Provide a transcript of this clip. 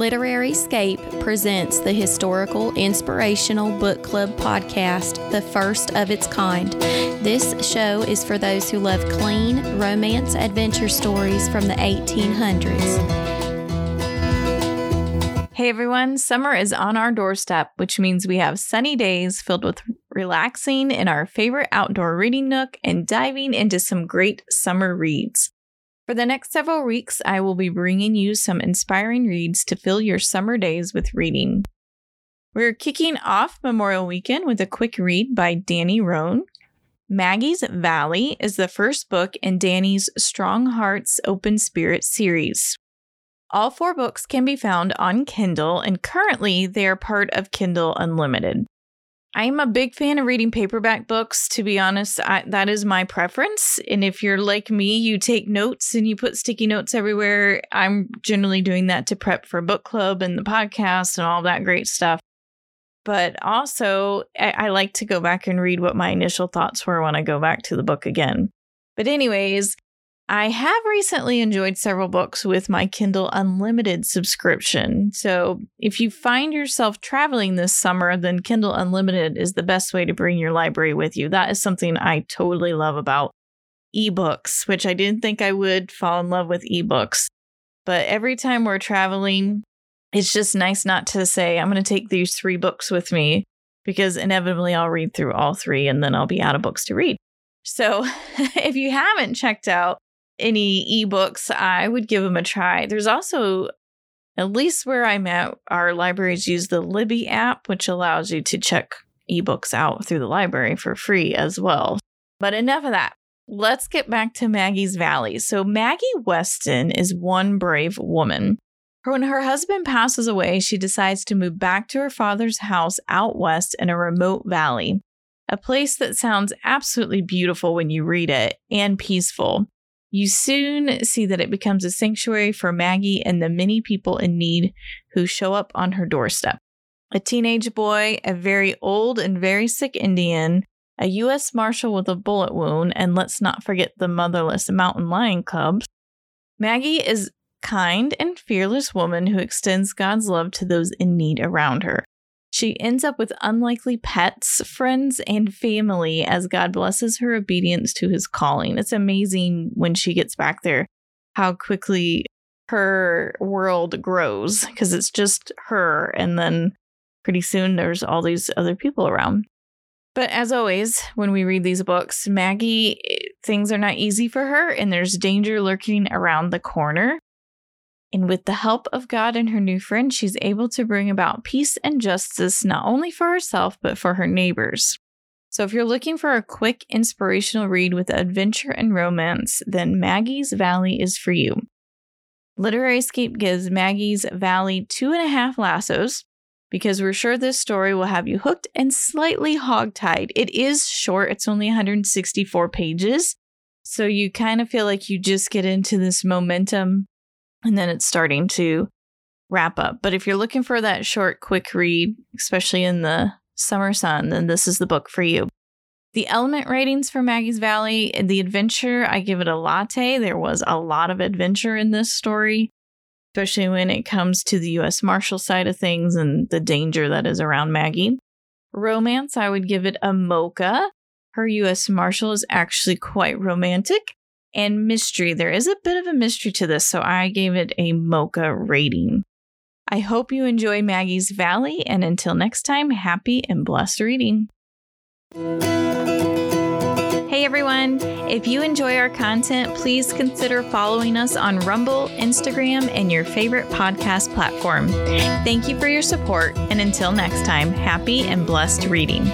Literary Scape presents the historical inspirational book club podcast, the first of its kind. This show is for those who love clean romance adventure stories from the 1800s. Hey everyone, summer is on our doorstep, which means we have sunny days filled with relaxing in our favorite outdoor reading nook and diving into some great summer reads. For the next several weeks, I will be bringing you some inspiring reads to fill your summer days with reading. We're kicking off Memorial Weekend with a quick read by Danni Roan. Maggie's Valley is the first book in Danni's Strong Hearts Open Spirit series. All four books can be found on Kindle, and currently they are part of Kindle Unlimited. I'm a big fan of reading paperback books. To be honest, I, that is my preference. And if you're like me, you take notes and you put sticky notes everywhere. I'm generally doing that to prep for book club and the podcast and all that great stuff. But also, I, I like to go back and read what my initial thoughts were when I go back to the book again. But, anyways, I have recently enjoyed several books with my Kindle Unlimited subscription. So, if you find yourself traveling this summer, then Kindle Unlimited is the best way to bring your library with you. That is something I totally love about ebooks, which I didn't think I would fall in love with ebooks. But every time we're traveling, it's just nice not to say, I'm going to take these three books with me because inevitably I'll read through all three and then I'll be out of books to read. So, if you haven't checked out any ebooks, I would give them a try. There's also, at least where I'm at, our libraries use the Libby app, which allows you to check ebooks out through the library for free as well. But enough of that. Let's get back to Maggie's Valley. So, Maggie Weston is one brave woman. When her husband passes away, she decides to move back to her father's house out west in a remote valley, a place that sounds absolutely beautiful when you read it and peaceful. You soon see that it becomes a sanctuary for Maggie and the many people in need who show up on her doorstep. A teenage boy, a very old and very sick Indian, a U.S. Marshal with a bullet wound, and let's not forget the motherless mountain lion cubs. Maggie is a kind and fearless woman who extends God's love to those in need around her. She ends up with unlikely pets, friends, and family as God blesses her obedience to his calling. It's amazing when she gets back there how quickly her world grows because it's just her. And then pretty soon there's all these other people around. But as always, when we read these books, Maggie, eh, things are not easy for her and there's danger lurking around the corner. And with the help of God and her new friend, she's able to bring about peace and justice not only for herself, but for her neighbors. So, if you're looking for a quick inspirational read with adventure and romance, then Maggie's Valley is for you. Literary Escape gives Maggie's Valley two and a half lassos because we're sure this story will have you hooked and slightly hogtied. It is short, it's only 164 pages. So, you kind of feel like you just get into this momentum and then it's starting to wrap up. But if you're looking for that short, quick read, especially in the summer sun, then this is the book for you. The element ratings for Maggie's Valley, eh, the adventure, I give it a latte. There was a lot of adventure in this story, especially when it comes to the US Marshal side of things and the danger that is around Maggie. Romance, I would give it a mocha. Her US Marshal is actually quite romantic and mystery. There is a bit of a mystery to this, so I gave it a mocha rating. I hope you enjoy Maggie's Valley, and until next time, happy and blessed reading. Hey everyone! If you enjoy our content, please consider following us on Rumble, Instagram, and your favorite podcast platform. Thank you for your support, and until next time, happy and blessed reading.